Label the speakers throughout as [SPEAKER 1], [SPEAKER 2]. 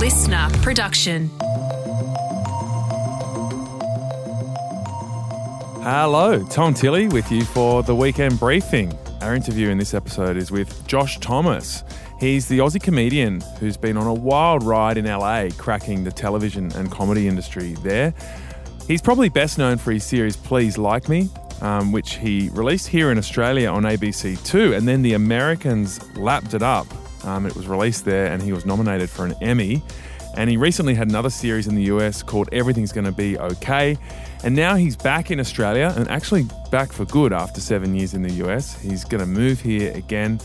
[SPEAKER 1] listener production.
[SPEAKER 2] Hello, Tom Tilley with you for the weekend briefing. Our interview in this episode is with Josh Thomas. He's the Aussie comedian who's been on a wild ride in LA, cracking the television and comedy industry there. He's probably best known for his series Please Like Me, um, which he released here in Australia on ABC2, and then the Americans lapped it up. Um, it was released there, and he was nominated for an Emmy. And he recently had another series in the US called Everything's Gonna Be Okay. And now he's back in Australia and actually back for good after seven years in the US. He's gonna move here again,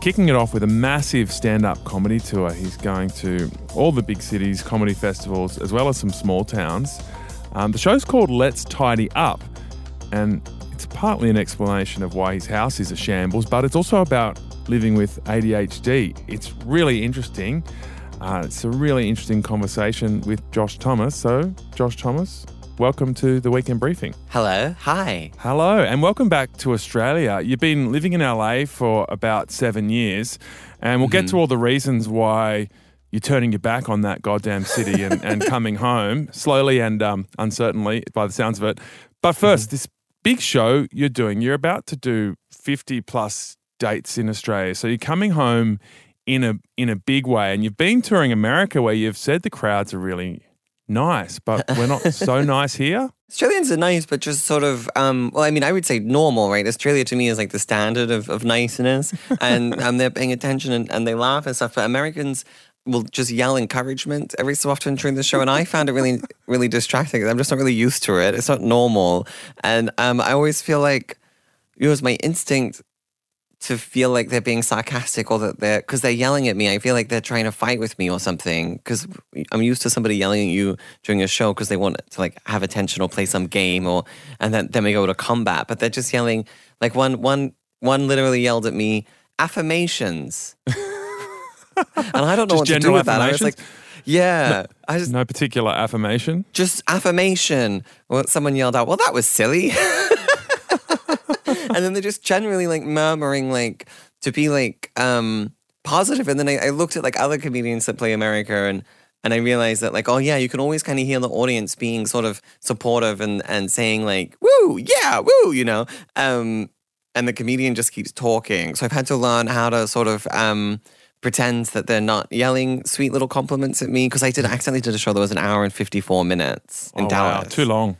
[SPEAKER 2] kicking it off with a massive stand up comedy tour. He's going to all the big cities, comedy festivals, as well as some small towns. Um, the show's called Let's Tidy Up, and it's partly an explanation of why his house is a shambles, but it's also about living with ADHD. It's really interesting. Uh, it's a really interesting conversation with Josh Thomas. So, Josh Thomas, welcome to the weekend briefing.
[SPEAKER 3] Hello. Hi.
[SPEAKER 2] Hello, and welcome back to Australia. You've been living in LA for about seven years, and we'll get to all the reasons why you're turning your back on that goddamn city and, and coming home slowly and um, uncertainly, by the sounds of it. But 1st this big show you're doing, you're about to do 50 plus dates in Australia. So you're coming home in a in a big way, and you've been touring America where you've said the crowds are really nice, but we're not so nice here.
[SPEAKER 3] Australians are nice, but just sort of, um, well, I mean, I would say normal, right? Australia to me is like the standard of, of niceness, and um, they're paying attention and, and they laugh and stuff. But Americans will just yell encouragement every so often during the show, and I found it really, really distracting. I'm just not really used to it. It's not normal, and um, I always feel like it was my instinct to feel like they're being sarcastic or that they're because they're yelling at me. I feel like they're trying to fight with me or something. Because I'm used to somebody yelling at you during a show because they want to like have attention or play some game or and then then we go to combat. But they're just yelling like one one one literally yelled at me affirmations, and I don't know what to do with that. I was like, yeah, I just
[SPEAKER 2] No particular affirmation.
[SPEAKER 3] just affirmation. Well, someone yelled out, "Well, that was silly," and then they're just generally like murmuring, like to be like um positive. And then I, I looked at like other comedians that play America, and and I realized that like, oh yeah, you can always kind of hear the audience being sort of supportive and and saying like, "Woo, yeah, woo," you know. Um, and the comedian just keeps talking. So I've had to learn how to sort of um pretend that they're not yelling sweet little compliments at me because I did accidentally did a show that was an hour and 54 minutes in
[SPEAKER 2] Oh, wow,
[SPEAKER 3] Dallas.
[SPEAKER 2] too long.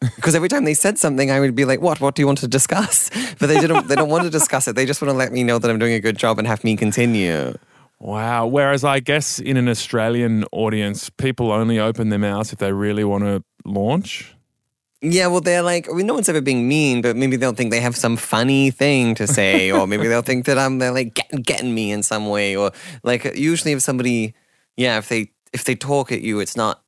[SPEAKER 3] Because every time they said something, I would be like, "What? What do you want to discuss?" But they didn't. they don't want to discuss it. They just want to let me know that I'm doing a good job and have me continue.
[SPEAKER 2] Wow. Whereas I guess in an Australian audience, people only open their mouths if they really want to launch.
[SPEAKER 3] Yeah, well, they're like, I mean, no one's ever being mean, but maybe they'll think they have some funny thing to say, or maybe they'll think that I'm they're like getting getting me in some way, or like usually if somebody, yeah, if they if they talk at you, it's not.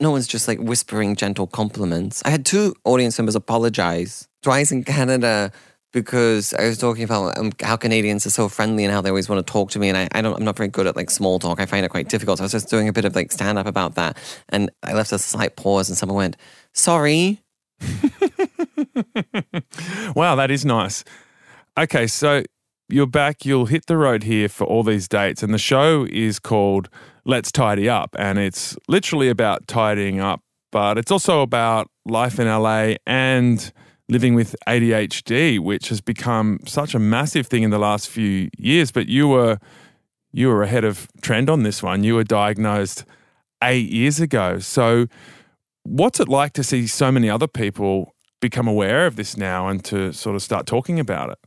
[SPEAKER 3] No one's just like whispering gentle compliments. I had two audience members apologize twice in Canada because I was talking about um, how Canadians are so friendly and how they always want to talk to me, and I, I don't, I'm not very good at like small talk. I find it quite difficult. So I was just doing a bit of like stand up about that, and I left a slight pause, and someone went, "Sorry."
[SPEAKER 2] Wow, that is nice. Okay, so you're back. You'll hit the road here for all these dates, and the show is called Let's Tidy Up, and it's literally about tidying up, but it's also about life in LA and living with ADHD, which has become such a massive thing in the last few years. But you were you were ahead of trend on this one. You were diagnosed eight years ago. So, what's it like to see so many other people become aware of this now and to sort of start talking about it?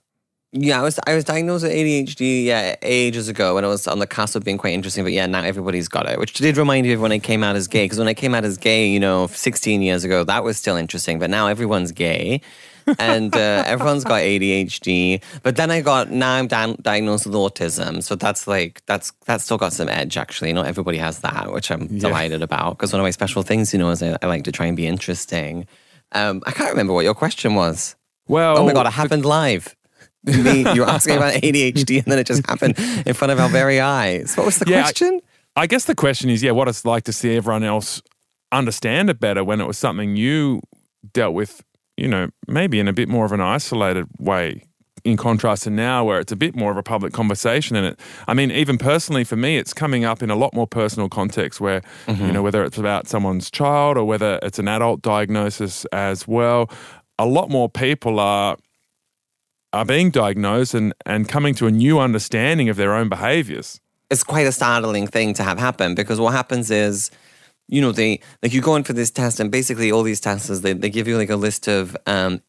[SPEAKER 3] Yeah, I was I was diagnosed with ADHD yeah ages ago when I was on the cusp of being quite interesting. But yeah, now everybody's got it, which did remind me of when I came out as gay. Because when I came out as gay, you know, 16 years ago, that was still interesting. But now everyone's gay, and uh, everyone's got ADHD. But then I got now I'm di- diagnosed with autism, so that's like that's that's still got some edge actually. Not everybody has that, which I'm delighted about. Because one of my special things, you know, is I, I like to try and be interesting. Um, I can't remember what your question was.
[SPEAKER 2] Well,
[SPEAKER 3] Oh my god, it happened live. Me, you were asking about ADHD, and then it just happened in front of our very eyes. What was the
[SPEAKER 2] Yeah, I-
[SPEAKER 3] question?
[SPEAKER 2] I guess the question is, yeah, what it's like to see everyone else understand it better when it was something you dealt with, you know, maybe in a bit more of an isolated way in contrast to now where it's a bit more of a public conversation and it i mean even personally for me it's coming up in a lot more personal context where
[SPEAKER 3] Mm-hmm.
[SPEAKER 2] you know whether it's about someone's child or whether it's an adult diagnosis as well a lot more people are are being diagnosed and and coming to a new understanding of their own behaviors.
[SPEAKER 3] It's quite a startling thing to have happen because what happens is you know they like you go in for this test and basically all these tests is they, they give you like a list of um,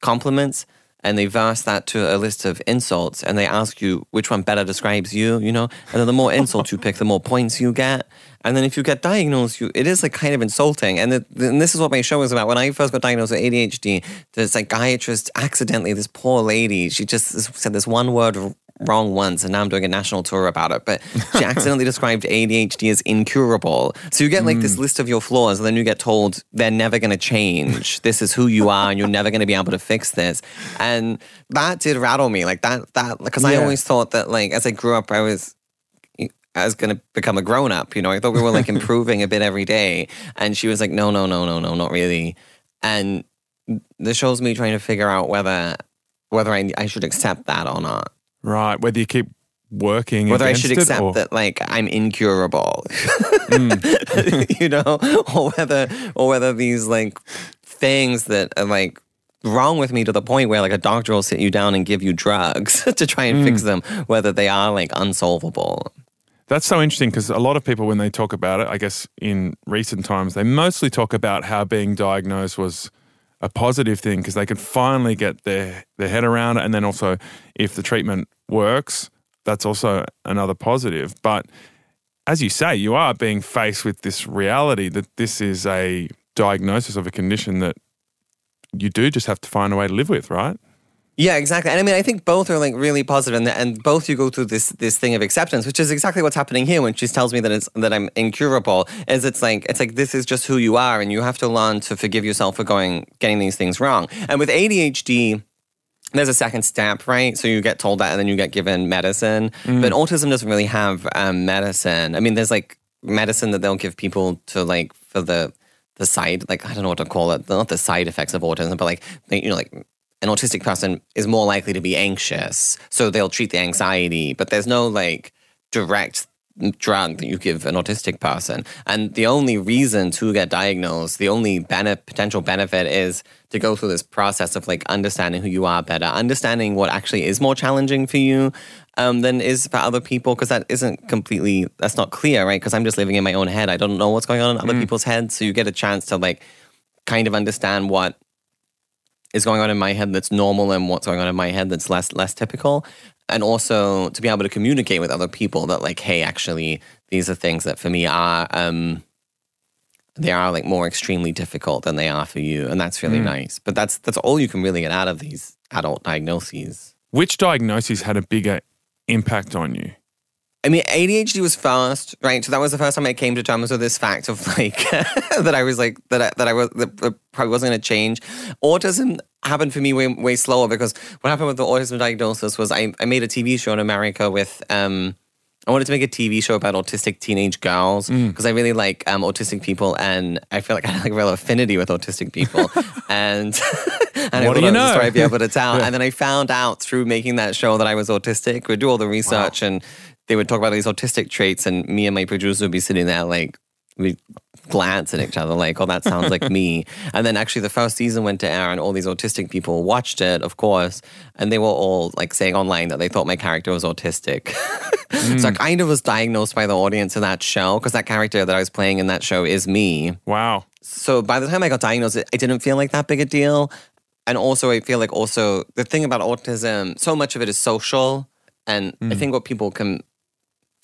[SPEAKER 3] compliments and they verse that to a list of insults and they ask you which one better describes you you know? And then the more insults you pick the more points you get. And then if you get diagnosed you it is like kind of insulting. And, it, and this is what my show is about. When i first got diagnosed with adhd the psychiatrist accidentally this poor lady she just said this one word wrong once and now I'm doing a national tour about it. But she accidentally described ADHD as incurable. So you get like this mm. list of your flaws and then you get told they're never going to change. This is who you are and you're never going to be able to fix this. And that did rattle me like that, that, because I always thought that like as I grew up, I was, I was going to become a grown up, you know, I thought we were like improving a bit every day. And she was like, no, no, no, no, no, not really. And this shows me trying to figure out whether, whether I, I should accept that or not
[SPEAKER 2] right whether you keep working
[SPEAKER 3] whether I should accept
[SPEAKER 2] or-
[SPEAKER 3] that like I'm incurable,
[SPEAKER 2] Mm.
[SPEAKER 3] you know, or whether or whether these like things that are like wrong with me to the point where like a doctor will sit you down and give you drugs to try and
[SPEAKER 2] Mm.
[SPEAKER 3] fix them, whether they are like unsolvable.
[SPEAKER 2] That's so interesting because a lot of people, when they talk about it, I guess in recent times, they mostly talk about how being diagnosed was a positive thing because they can finally get their, their head around it. And then also, if the treatment works, that's also another positive. But as you say, you are being faced with this reality that this is a diagnosis of a condition that you do just have to find a way to live with, right?
[SPEAKER 3] Yeah, exactly. And I mean, I think both are like really positive, and, and both you go through this this thing of acceptance, which is exactly what's happening here when she tells me that it's that I'm incurable. Is it's like it's like this is just who you are, and you have to learn to forgive yourself for going getting these things wrong. And with ADHD. There's a second step, right? So you get told that, and then you get given medicine. But autism doesn't really have um, medicine. I mean, there's like medicine that they'll give people to like for the the side, like I don't know what to call it, not the side effects of autism, but like like, you know, like an autistic person is more likely to be anxious, so they'll treat the anxiety. But there's no like direct drug that you give an autistic person, and the only reason to get diagnosed, the only bene- potential benefit is to go through this process of like understanding who you are better, understanding what actually is more challenging for you um, than is for other people, because that isn't completely that's not clear, right? Because I'm just living in my own head. I don't know what's going on in other people's heads, so you get a chance to like kind of understand what is going on in my head that's normal and what's going on in my head that's less less typical. And also to be able to communicate with other people that like hey actually these are things that for me are um they are like more extremely difficult than they are for you. And that's really nice. But that's that's all you can really get out of these adult diagnoses.
[SPEAKER 2] Which diagnoses had a bigger impact on you?
[SPEAKER 3] I mean, ADHD was first, right? So that was the first time I came to terms with this fact of like that I was like that I, that I was that probably wasn't going to change. Autism happened for me way way slower because what happened with the autism diagnosis was I I made a TV show in America with um I wanted to make a TV show about autistic teenage girls because I really like um, autistic people and I feel like I have like a real affinity with autistic people and and I
[SPEAKER 2] do you know?
[SPEAKER 3] I'd be able to tell. And then I found out through making that show that I was autistic. We'd do all the research and they would talk about these autistic traits, and me and my producer would be sitting there like we glance at each other like, oh, that sounds like me. And then actually the first season went to air and all these autistic people watched it, of course, and they were all like saying online that they thought my character was autistic. so I mm. kind of was diagnosed by the audience in that show because that character that I was playing in that show is me
[SPEAKER 2] Wow.
[SPEAKER 3] so by the time I got diagnosed, it, it didn't feel like that big a deal. And also, I feel like also the thing about autism, so much of it is social, and I mm. think what people can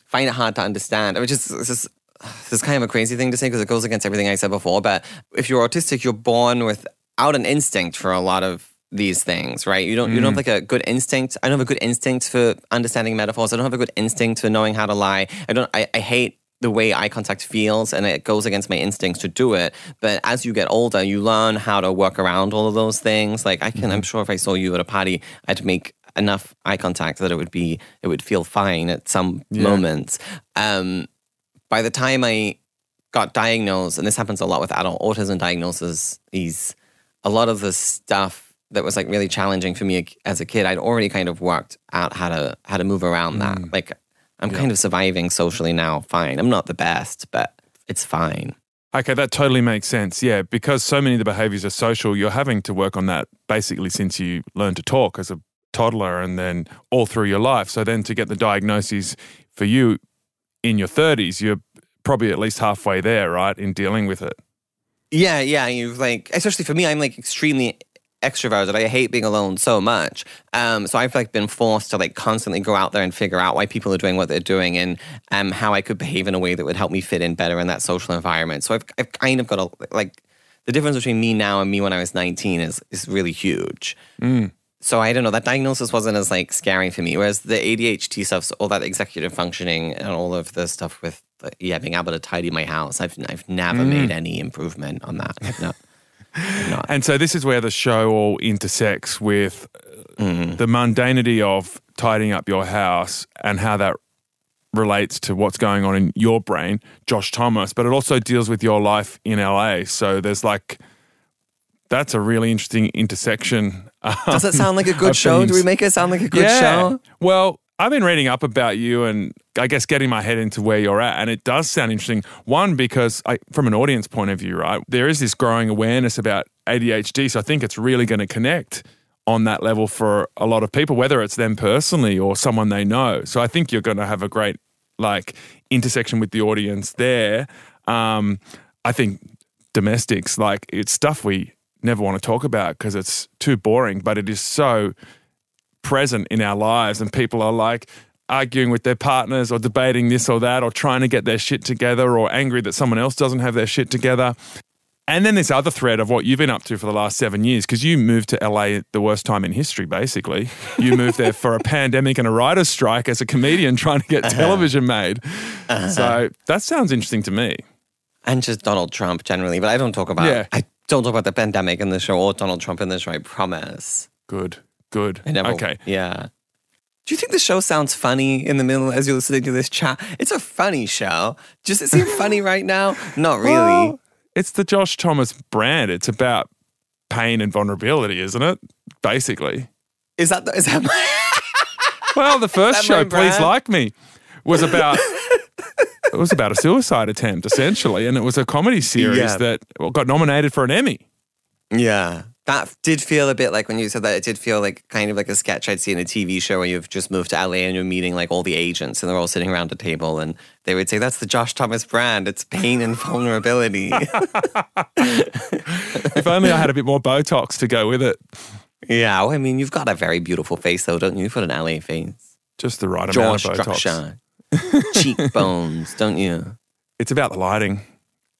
[SPEAKER 3] find it hard to understand. I mean, just it's just this is kind of a crazy thing to say because it goes against everything I said before. But if you're autistic, you're born without an instinct for a lot of these things, right? You don't you don't have mm. like a good instinct. I don't have a good instinct for understanding metaphors. I don't have a good instinct for knowing how to lie. I don't. I, I hate the way eye contact feels and it goes against my instincts to do it. But as you get older, you learn how to work around all of those things. Like I can, mm-hmm. I'm sure if I saw you at a party, I'd make enough eye contact that it would be, it would feel fine at some moments. Um, by the time I got diagnosed, and this happens a lot with adult autism diagnosis, is a lot of the stuff that was like really challenging for me as a kid. I'd already kind of worked out how to how to move around that. Like I'm kind of surviving socially now. Fine. I'm not the best, but it's fine.
[SPEAKER 2] Okay, that totally makes sense. Yeah, because so many of the behaviors are social, you're having to work on that basically since you learned to talk as a toddler and then all through your life. So then to get the diagnosis for you in your 30s, you're probably at least halfway there, right, in dealing with it.
[SPEAKER 3] Yeah, yeah. You've like, especially for me, I'm like extremely extroverted. I hate being alone so much. Um, so I've like been forced to like constantly go out there and figure out why people are doing what they're doing and um, how I could behave in a way that would help me fit in better in that social environment. So I've, I've kind of got a like the difference between me now and me when I was 19 is is really huge. So I don't know. That diagnosis wasn't as like scary for me. Whereas the ADHD stuff, all that executive functioning and all of the stuff with yeah being able to tidy my house, I've I've never made any improvement on that. I've not. I've not.
[SPEAKER 2] And so this is where the show all intersects with uh, the mundanity of tidying up your house and how that relates to what's going on in your brain, Josh Thomas, but it also deals with your life in LA. So there's like that's a really interesting intersection.
[SPEAKER 3] Does it sound like a good show? Do we make it sound like a good
[SPEAKER 2] yeah.
[SPEAKER 3] show?
[SPEAKER 2] Well, I've been reading up about you and I guess getting my head into where you're at. And it does sound interesting. One, because I, from an audience point of view, right, there is this growing awareness about ADHD. So I think it's really going to connect on that level for a lot of people, whether it's them personally or someone they know. So I think you're going to have a great like intersection with the audience there. Um, I think domestics, like it's stuff we never want to talk about because it's too boring, but it is so present in our lives and people are like arguing with their partners or debating this or that or trying to get their shit together or angry that someone else doesn't have their shit together. And then this other thread of what you've been up to for the last seven years, because you moved to LA at the worst time in history, basically. You moved there for a pandemic and a writer's strike as a comedian trying to get uh-huh. television made. Uh-huh. So that sounds interesting to me.
[SPEAKER 3] And just Donald Trump generally, but I don't talk about.
[SPEAKER 2] Yeah.
[SPEAKER 3] I don't talk about the pandemic in the show or Donald Trump in the show. I promise.
[SPEAKER 2] Good, good.
[SPEAKER 3] I never.
[SPEAKER 2] Okay.
[SPEAKER 3] Yeah. Do you think the show sounds funny in the middle as you're listening to this chat? It's a funny show. Does it seem funny right now? Not really.
[SPEAKER 2] Well, it's the Josh Thomas brand. It's about pain and vulnerability, isn't it? Basically.
[SPEAKER 3] is that the, is that my,
[SPEAKER 2] Well, the first show, Please? Like Me, was about it was about a suicide attempt, essentially, and it was a comedy series
[SPEAKER 3] Yeah.
[SPEAKER 2] that well, got nominated for an Emmy.
[SPEAKER 3] Yeah. That did feel a bit like when you said that, it did feel like kind of like a sketch I'd see in a TV show where you've just moved to LA and you're meeting like all the agents and they're all sitting around a table and they would say, That's the Josh Thomas brand. It's pain and vulnerability.
[SPEAKER 2] If only I had a bit more Botox to go with it.
[SPEAKER 3] yeah. Well, I mean, you've got a very beautiful face, though, don't you? You've got an LA face.
[SPEAKER 2] Just the right
[SPEAKER 3] Jaw
[SPEAKER 2] amount of Botox.
[SPEAKER 3] structure, cheekbones, don't you?
[SPEAKER 2] It's about the lighting.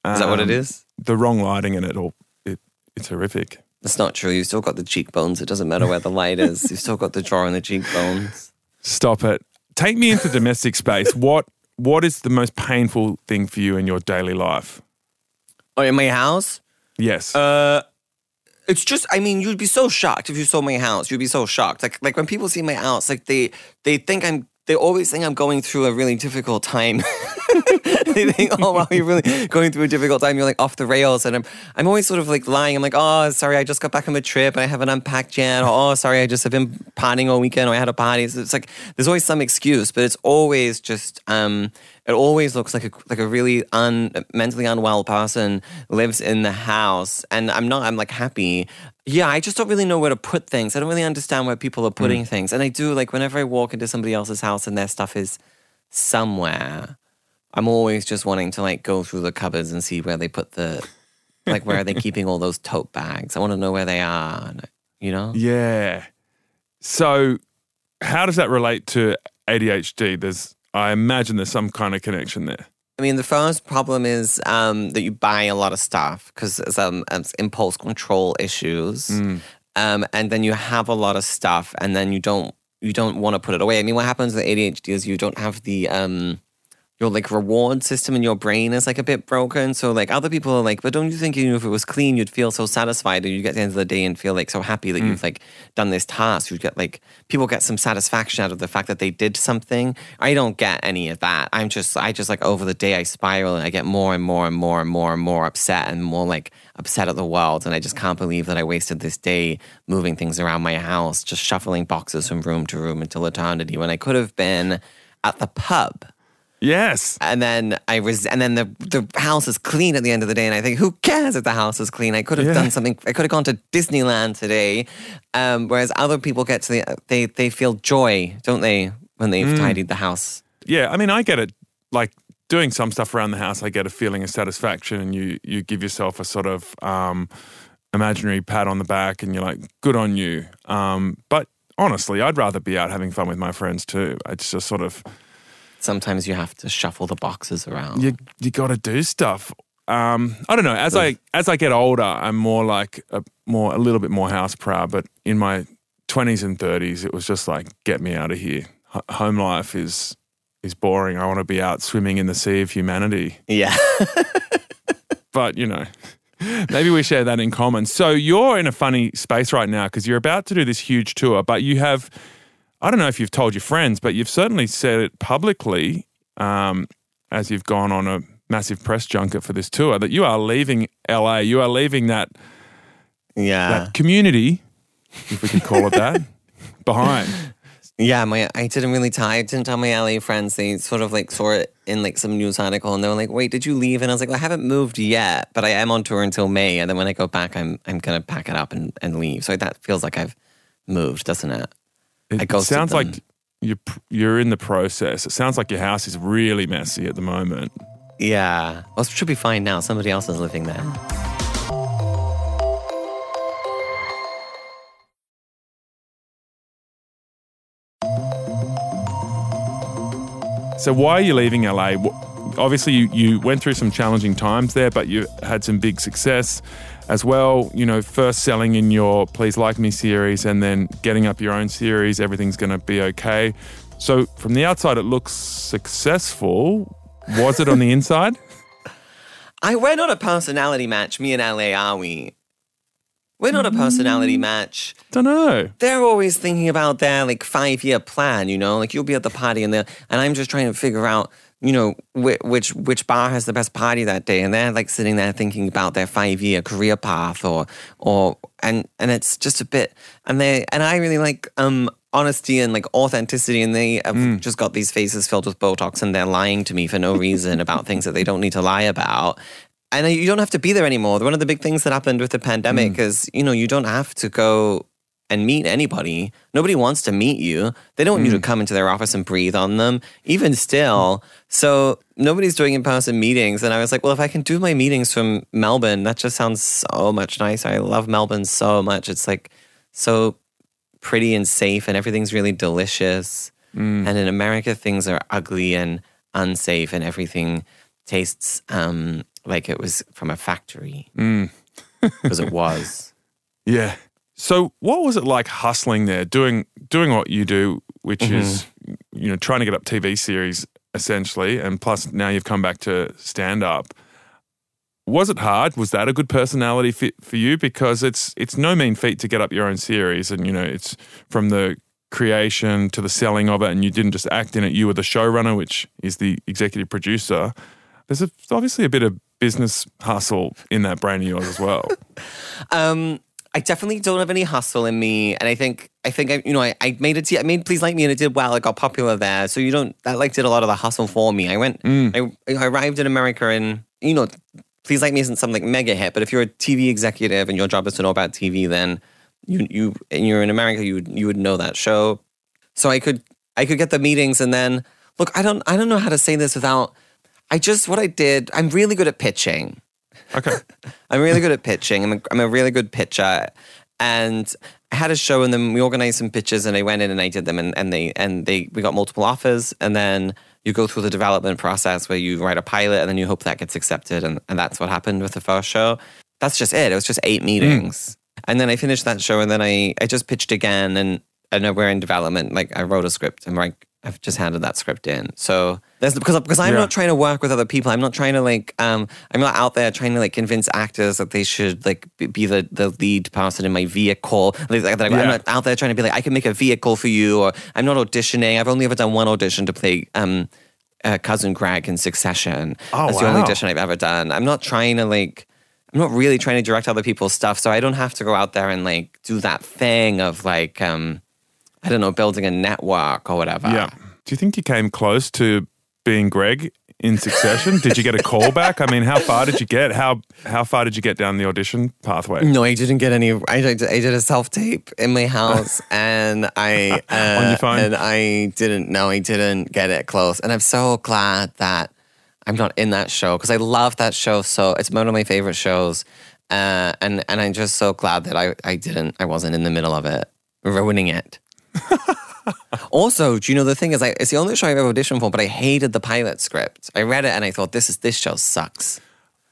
[SPEAKER 3] Is that what it
[SPEAKER 2] Um. The wrong lighting in it all. It, it's horrific.
[SPEAKER 3] That's not true. You've still got the cheekbones. It doesn't matter where the light is. You've still got the jaw and the cheekbones.
[SPEAKER 2] Stop it. Take me into domestic space. What What is the most painful thing for you in your daily life?
[SPEAKER 3] Oh, in my house?
[SPEAKER 2] Yes.
[SPEAKER 3] Uh, it's just. I mean, you'd be so shocked if you saw my house. You'd be so shocked. Like, like when people see my house, like they they think I'm. They always think I'm going through a really difficult time. they think, oh wow, you're really going through a difficult time. You're like off the rails, and I'm I'm always sort of like lying. I'm like, oh, sorry, I just got back from a trip and I haven't unpacked yet. Or, oh, sorry, I just have been partying all weekend. Or I had a party. So it's like there's always some excuse, but it's always just um, it always looks like a like a really un mentally unwell person lives in the house, and I'm not. I'm like happy. Yeah, I just don't really know where to put things. I don't really understand where people are putting mm. things, and I do like whenever I walk into somebody else's house and their stuff is somewhere. I'm always just wanting to like go through the cupboards and see where they put the like where are they keeping all those tote bags. I want to know where they are. You know?
[SPEAKER 2] Yeah. So, how does that relate to ADHD? There's, I imagine there's some kind of connection there.
[SPEAKER 3] I mean, the first problem is um, that you buy a lot of stuff because it's, um, impulse control issues, um, and then you have a lot of stuff, and then you don't you don't want to put it away. I mean, what happens with ADHD is you don't have the um, your like reward system in your brain is like a bit broken. So like other people are like, but don't you think you know, if it was clean, you'd feel so satisfied and you get to the end of the day and feel like so happy that you've mm. like done this task. You'd get like people get some satisfaction out of the fact that they did something. I don't get any of that. I'm just I just like over the day I spiral and I get more and more and more and more and more upset and more like upset at the world. And I just can't believe that I wasted this day moving things around my house, just shuffling boxes from room to room until eternity when I could have been at the pub
[SPEAKER 2] Yes.
[SPEAKER 3] and then I was, and then the the house is clean at the end of the day, and I think, who cares if the house is clean? I could have
[SPEAKER 2] Yeah.
[SPEAKER 3] done something. I could have gone to Disneyland today. Um, whereas other people get to the, they they feel joy, don't they, when they've
[SPEAKER 2] Mm.
[SPEAKER 3] tidied the house?
[SPEAKER 2] Yeah, I mean, I get it. Like doing some stuff around the house, I get a feeling of satisfaction, and you you give yourself a sort of um, imaginary pat on the back, and you're like, "Good on you." Um, but honestly, I'd rather be out having fun with my friends too. It's just sort of
[SPEAKER 3] Sometimes you have to shuffle the boxes around.
[SPEAKER 2] you you got to do stuff. Um, I don't know. As I as I get older, I'm more like a more a little bit more house proud. But in my twenties and thirties, it was just like, get me out of here. H- home life is is boring. I want to be out swimming in the sea of humanity.
[SPEAKER 3] Yeah.
[SPEAKER 2] But you know, maybe we share that in common. So you're in a funny space right now because you're about to do this huge tour, but you have. I don't know if you've told your friends, but you've certainly said it publicly um, as you've gone on a massive press junket for this tour that you are leaving LA. You are leaving that
[SPEAKER 3] yeah.
[SPEAKER 2] that community, if we could call it that, behind.
[SPEAKER 3] Yeah, my I didn't really tell I didn't tell my LA friends. They sort of like saw it in like some news article and they were like, Wait, did you leave? And I was like, well, I haven't moved yet, but I am on tour until May. And then when I go back I'm I'm gonna pack it up and, and leave. So that feels like I've moved, doesn't it?
[SPEAKER 2] It, sounds
[SPEAKER 3] them.
[SPEAKER 2] like you're you're in the process. It sounds like your house is really messy at the moment.
[SPEAKER 3] Yeah. Well it should be fine now. Somebody else is living there.
[SPEAKER 2] So why are you leaving LA? Obviously, you, you went through some challenging times there, but you had some big success as well. You know, first selling in your Please Like Me series and then getting up your own series, everything's going to be okay. So from the outside, it looks successful. Was it on the inside?
[SPEAKER 3] I we're not a personality match, me and LA, are we? We're not a personality mm, match.
[SPEAKER 2] Don't know.
[SPEAKER 3] they're always thinking about their like five year plan, you know, like you'll be at the party and they and I'm just trying to figure out, you know, which, which which bar has the best party that day, and they're like sitting there thinking about their five year career path or or and and it's just a bit and they and I really like um honesty and like authenticity and they have mm. just got these faces filled with botox and they're lying to me for no reason about things that they don't need to lie about. And uh, you don't have to be there anymore. One of the big things that happened with the pandemic mm. is, you know, you don't have to go and meet anybody. Nobody wants to meet you. They don't want you to hmm. come into their office and breathe on them, even still. So nobody's doing in person meetings. And I was like, well, if I can do my meetings from Melbourne, that just sounds so much nicer. I love Melbourne so much. It's like so pretty and safe, and everything's really delicious. Hmm. And in America, things are ugly and unsafe, and everything tastes um, like it was from a factory hmm. because it was.
[SPEAKER 2] Yeah. So what was it like hustling there, doing doing what you do, which is you know trying to get up TV series essentially, and plus now you've come back to stand up. Was it hard? Was that a good personality fit for you? Because it's it's no mean feat to get up your own series, and you know it's from the creation to the selling of it, and you didn't just act in it. You were the showrunner, which is the executive producer. There's a, obviously a bit of business hustle in that brain of yours as well.
[SPEAKER 3] Um, I definitely don't have any hustle in me, and I think I think I you know I, I made it. I made Please Like Me, and it did well. It got popular there, so you don't that like did a lot of the hustle for me. I went. Mm. I, I arrived in America, and you know, Please Like Me isn't something like mega hit, but if you're a TV executive and your job is to know about TV, then you you and you're in America, you would you would know that show. So I could I could get the meetings, and then look, I don't I don't know how to say this without. I just what I did. I'm really good at pitching.
[SPEAKER 2] Okay.
[SPEAKER 3] I'm really good at pitching. I'm a, I'm a really good pitcher. And I had a show and then we organized some pitches and I went in and I did them and, and they and they we got multiple offers and then you go through the development process where you write a pilot and then you hope that gets accepted and, and that's what happened with the first show. That's just it. It was just eight meetings. Mm. And then I finished that show and then I, I just pitched again and and we're in development. Like I wrote a script and I'm like I've just handed that script in. So there's because because I'm
[SPEAKER 2] Yeah.
[SPEAKER 3] not trying to work with other people. I'm not trying to like um I'm not out there trying to like convince actors that they should like be- the, the lead person in my vehicle. Like, like, I'm not out there trying to be like I can make a vehicle for you or I'm not auditioning. I've only ever done one audition to play um uh, cousin Greg in Succession.
[SPEAKER 2] Oh,
[SPEAKER 3] That's the only audition I've ever done. I'm not trying to like I'm not really trying to direct other people's stuff, so I don't have to go out there and like do that thing of like um I don't know, building a network or whatever.
[SPEAKER 2] Yeah. Do you think you came close to being Greg in Succession? did you get a call back? I mean, how far did you get? How how far did you get down the audition pathway?
[SPEAKER 3] No, I didn't get any. I did, I did a self tape in my house, and I uh,
[SPEAKER 2] On your phone?
[SPEAKER 3] and I didn't. No, I didn't get it close. And I'm so glad that I'm not in that show because I love that show. So it's one of my favorite shows, uh, and and I'm just so glad that I I didn't. I wasn't in the middle of it, ruining it. also, do you know the thing is, I, it's the only show I've ever auditioned for, but I hated the pilot script. I read it and I thought this is this show sucks.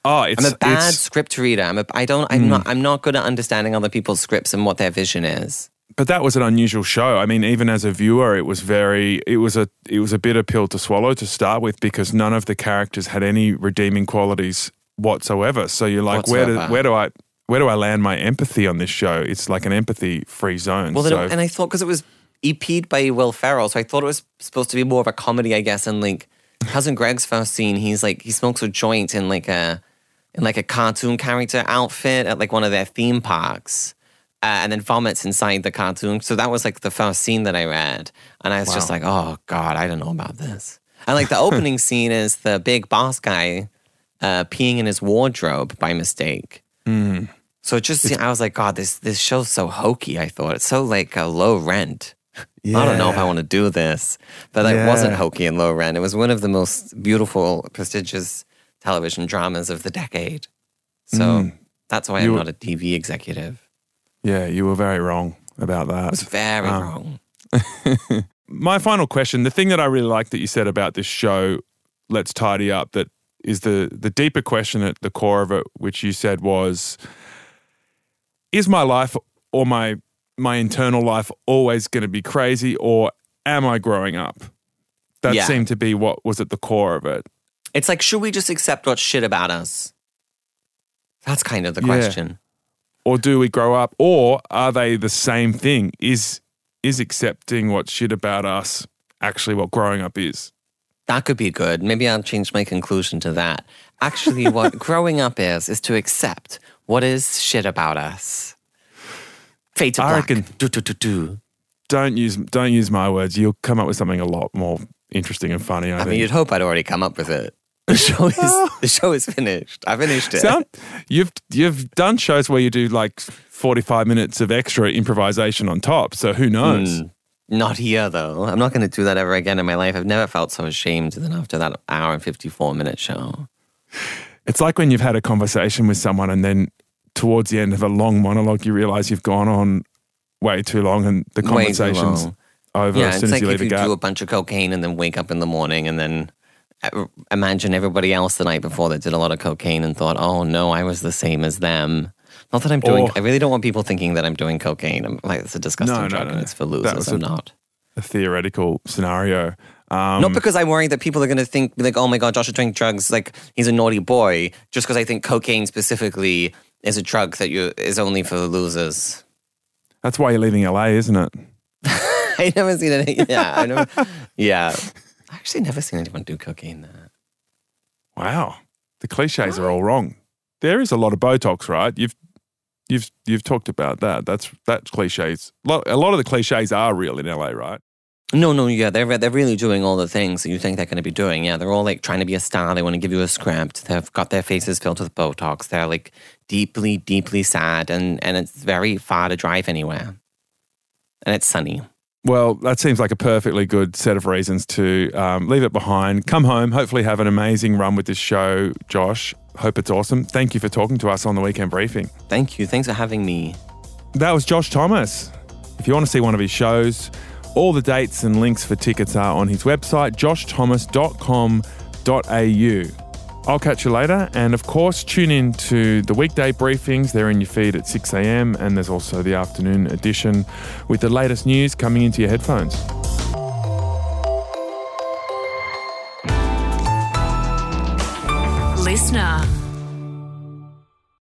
[SPEAKER 2] Oh, it's
[SPEAKER 3] I'm a bad script reader. I'm a, I don't. I'm hmm. not. I'm not good at understanding other people's scripts and what their vision is.
[SPEAKER 2] but that was an unusual show. I mean, even as a viewer, it was very it was a it was a bitter pill to swallow to start with because none of the characters had any redeeming qualities whatsoever. So you're like, where do where do I where do I land my empathy on this show? It's like an empathy free zone.
[SPEAKER 3] Well,
[SPEAKER 2] so,
[SPEAKER 3] and I thought because it was EP'd by Will Ferrell, so I thought it was supposed to be more of a comedy, I guess. And like cousin Greg's first scene, he's like he smokes a joint in like a in like a cartoon character outfit at like one of their theme parks. Uh, and then vomits inside the cartoon. So that was like the first scene that I read. And I was just like, oh God, I don't know about this. And like the opening scene is the big boss guy uh, peeing in his wardrobe by mistake. So it just, I was like, God, this this show's so hokey. I thought it's so like a low rent. I don't know if I want to do this, but it wasn't hokey and low rent. It was one of the most beautiful, prestigious television dramas of the decade. So that's why
[SPEAKER 2] Mm. You-
[SPEAKER 3] I'm not a TV executive.
[SPEAKER 2] yeah, you were very wrong about that.
[SPEAKER 3] I was very
[SPEAKER 2] Um,
[SPEAKER 3] wrong.
[SPEAKER 2] My final question: the thing that I really like that you said about this show, let's tidy up. That is the the deeper question at the core of it, which you said was, is my life or my my internal life always going to be crazy, or am I growing up? That
[SPEAKER 3] Yeah.
[SPEAKER 2] seemed to be what was at the core of it.
[SPEAKER 3] It's like, should we just accept what's shit about us? That's kind of the
[SPEAKER 2] Yeah.
[SPEAKER 3] question.
[SPEAKER 2] or do we grow up or are they the same thing is is accepting what's shit about us actually what growing up is
[SPEAKER 3] That could be good. Maybe I'll change my conclusion to that. Actually, what growing up is, is to accept what is shit about us. Fade to
[SPEAKER 2] I
[SPEAKER 3] black.
[SPEAKER 2] reckon-
[SPEAKER 3] Do, do, do, do.
[SPEAKER 2] don't use don't use my words you'll come up with something a lot more interesting and funny i,
[SPEAKER 3] I
[SPEAKER 2] think
[SPEAKER 3] mean, you'd hope I'd already come up with it. The show is the show is finished. I finished it.
[SPEAKER 2] Sound, you've you've done shows where you do like 45 minutes of extra improvisation on top so who knows
[SPEAKER 3] Mm, not here though. I'm not going to do that ever again in my life. I've never felt so ashamed than after that hour and 54 minute show.
[SPEAKER 2] it's like when you've had a conversation with someone and then towards the end of a long monologue you realize you've gone on way too long and the conversation's over
[SPEAKER 3] Yeah,
[SPEAKER 2] as
[SPEAKER 3] it's
[SPEAKER 2] soon as
[SPEAKER 3] like
[SPEAKER 2] you
[SPEAKER 3] if
[SPEAKER 2] leave
[SPEAKER 3] you
[SPEAKER 2] a gap
[SPEAKER 3] do a bunch of cocaine and then wake up in the morning and then uh, imagine everybody else the night before that did a lot of cocaine and thought, oh no, I was the same as them. Not that I'm doing.
[SPEAKER 2] Or-
[SPEAKER 3] I really don't want people thinking that I'm doing cocaine. I'm like, it's a disgusting
[SPEAKER 2] No, no,
[SPEAKER 3] drug
[SPEAKER 2] no.
[SPEAKER 3] and it's for losers. I'm
[SPEAKER 2] a-
[SPEAKER 3] not.
[SPEAKER 2] a theoretical scenario um,
[SPEAKER 3] Not because I'm worried that people are going to think like, oh my god, Josh is doing drugs. Like he's a naughty boy. Just because I think cocaine specifically is a drug that you is only for the losers.
[SPEAKER 2] that's why you're leaving la isn't it
[SPEAKER 3] I never seen any. Yeah, I never. yeah, I actually never seen anyone do cocaine. There.
[SPEAKER 2] Wow, the cliches are all wrong. There is a lot of Botox, right? You've you've you've talked about that. That's that's cliches. A lot of the cliches are real in LA, right?
[SPEAKER 3] No, no, yeah, they're they're really doing all the things that you think they're going to be doing. Yeah, they're all like trying to be a star. They want to give you a script. They've got their faces filled with Botox. They're like deeply, deeply sad, and and it's very far to drive anywhere. And it's sunny.
[SPEAKER 2] Well, that seems like a perfectly good set of reasons to um, leave it behind, come home, hopefully have an amazing run with this show, Josh. Hope it's awesome. Thank you for talking to us on the weekend briefing.
[SPEAKER 3] Thank you. Thanks for having me.
[SPEAKER 2] That was Josh Thomas. If you want to see one of his shows, all the dates and links for tickets are on his website, joshthomas.com.au. I'll catch you later, and of course, tune in to the weekday briefings. They're in your feed at 6 a.m., and there's also the afternoon edition with the latest news coming into your headphones.
[SPEAKER 1] Listener.